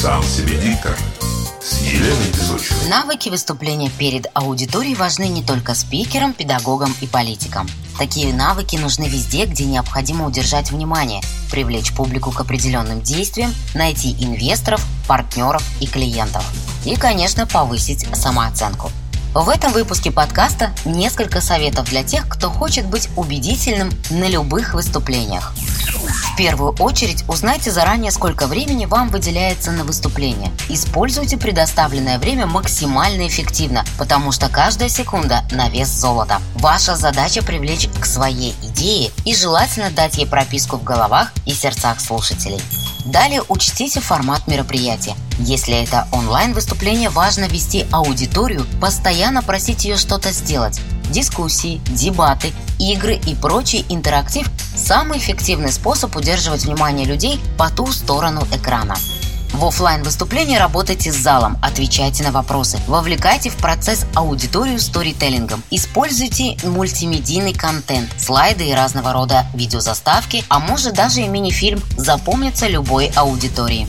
Сам себе диктор с Еленой Песочной. Навыки выступления перед аудиторией важны не только спикерам, педагогам и политикам. Такие навыки нужны везде, где необходимо удержать внимание, привлечь публику к определенным действиям, найти инвесторов, партнеров и клиентов. И, конечно, повысить самооценку. В этом выпуске подкаста несколько советов для тех, кто хочет быть убедительным на любых выступлениях. Первую очередь узнайте заранее, сколько времени вам выделяется на выступление. Используйте предоставленное время максимально эффективно, потому что каждая секунда на вес золота. Ваша задача привлечь к своей идее и желательно дать ей прописку в головах и сердцах слушателей. Далее учтите формат мероприятия. Если это онлайн-выступление, важно вести аудиторию, постоянно просить ее что-то сделать. Дискуссии, дебаты, игры и прочий интерактив – самый эффективный способ удерживать внимание людей по ту сторону экрана. В офлайн выступлении работайте с залом, отвечайте на вопросы, вовлекайте в процесс аудиторию сторителлингом, используйте мультимедийный контент, слайды и разного рода видеозаставки, а может даже и мини-фильм запомнится любой аудитории.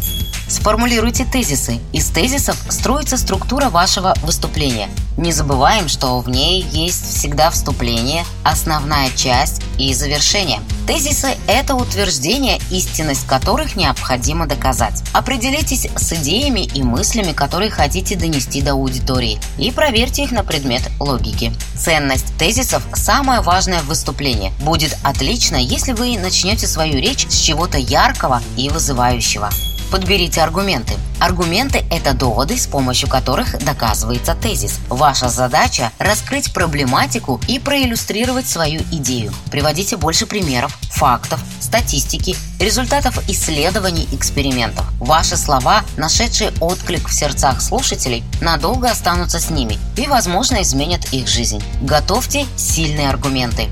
Сформулируйте тезисы. Из тезисов строится структура вашего выступления. Не забываем, что в ней есть всегда вступление, основная часть и завершение. Тезисы – это утверждения, истинность которых необходимо доказать. Определитесь с идеями и мыслями, которые хотите донести до аудитории, и проверьте их на предмет логики. Ценность тезисов – самое важное в выступлении. Будет отлично, если вы начнете свою речь с чего-то яркого и вызывающего. Подберите аргументы. Аргументы – это доводы, с помощью которых доказывается тезис. Ваша задача – раскрыть проблематику и проиллюстрировать свою идею. Приводите больше примеров, фактов, статистики, результатов исследований, экспериментов. Ваши слова, нашедшие отклик в сердцах слушателей, надолго останутся с ними и, возможно, изменят их жизнь. Готовьте сильные аргументы.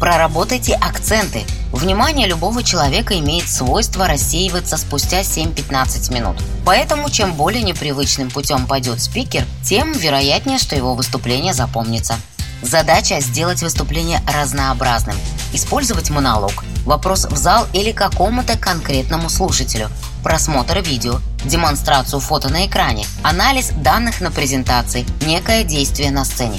Проработайте акценты. Внимание любого человека имеет свойство рассеиваться спустя 7-15 минут. Поэтому, чем более непривычным путем пойдет спикер, тем вероятнее, что его выступление запомнится. Задача – сделать выступление разнообразным. Использовать монолог, вопрос в зал или какому-то конкретному слушателю, просмотр видео, демонстрацию фото на экране, анализ данных на презентации, некое действие на сцене.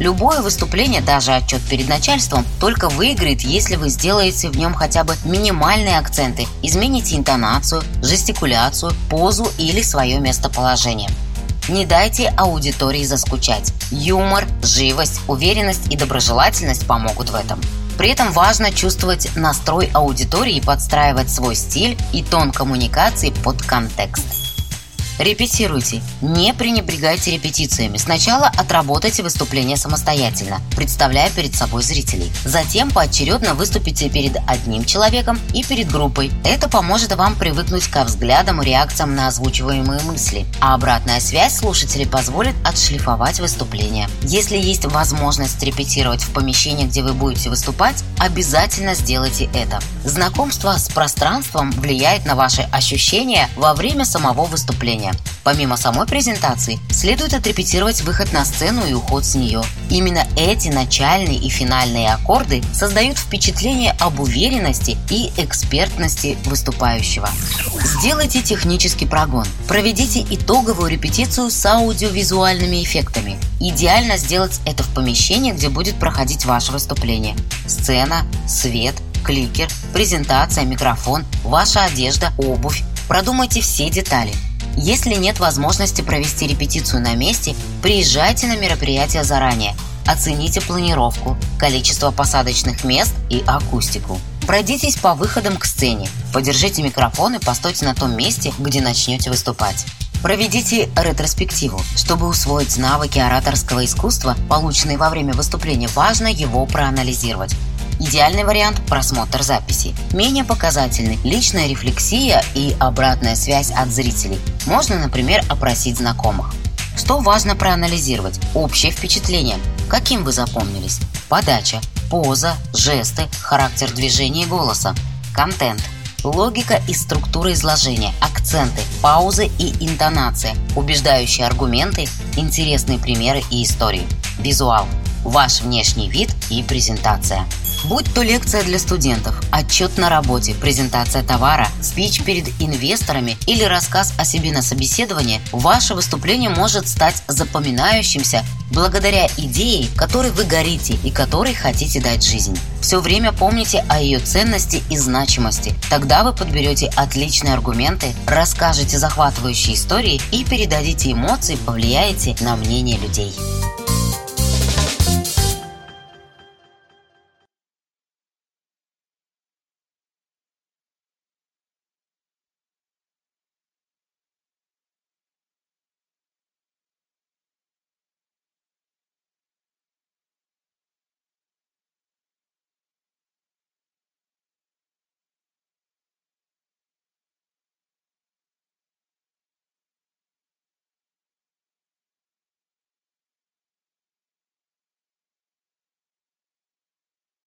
Любое выступление, даже отчет перед начальством, только выиграет, если вы сделаете в нем хотя бы минимальные акценты, измените интонацию, жестикуляцию, позу или свое местоположение. Не дайте аудитории заскучать. Юмор, живость, уверенность и доброжелательность помогут в этом. При этом важно чувствовать настрой аудитории и подстраивать свой стиль и тон коммуникации под контекст. Репетируйте. Не пренебрегайте репетициями. Сначала отработайте выступление самостоятельно, представляя перед собой зрителей. Затем поочередно выступите перед одним человеком и перед группой. Это поможет вам привыкнуть ко взглядам и реакциям на озвучиваемые мысли. А обратная связь слушателей позволит отшлифовать выступление. Если есть возможность репетировать в помещении, где вы будете выступать, обязательно сделайте это. Знакомство с пространством влияет на ваши ощущения во время самого выступления. Помимо самой презентации, следует отрепетировать выход на сцену и уход с нее. Именно эти начальные и финальные аккорды создают впечатление об уверенности и экспертности выступающего. Сделайте технический прогон. Проведите итоговую репетицию с аудиовизуальными эффектами. Идеально сделать это в помещении, где будет проходить ваше выступление. Сцена, свет, кликер, презентация, микрофон, ваша одежда, обувь. Продумайте все детали – если нет возможности провести репетицию на месте, приезжайте на мероприятие заранее. Оцените планировку, количество посадочных мест и акустику. Пройдитесь по выходам к сцене, подержите микрофон и постойте на том месте, где начнете выступать. Проведите ретроспективу. Чтобы усвоить навыки ораторского искусства, полученные во время выступления, важно его проанализировать. Идеальный вариант – просмотр записи. Менее показательный – личная рефлексия и обратная связь от зрителей. Можно, например, опросить знакомых. Что важно проанализировать? Общее впечатление. Каким вы запомнились? Подача, поза, жесты, характер движения и голоса. Контент. Логика и структура изложения, акценты, паузы и интонация, убеждающие аргументы, интересные примеры и истории. Визуал. Ваш внешний вид и презентация. Будь то лекция для студентов, отчет на работе, презентация товара, спич перед инвесторами или рассказ о себе на собеседовании, ваше выступление может стать запоминающимся благодаря идее, которой вы горите и которой хотите дать жизнь. Все время помните о ее ценности и значимости. Тогда вы подберете отличные аргументы, расскажете захватывающие истории и передадите эмоции, повлияете на мнение людей.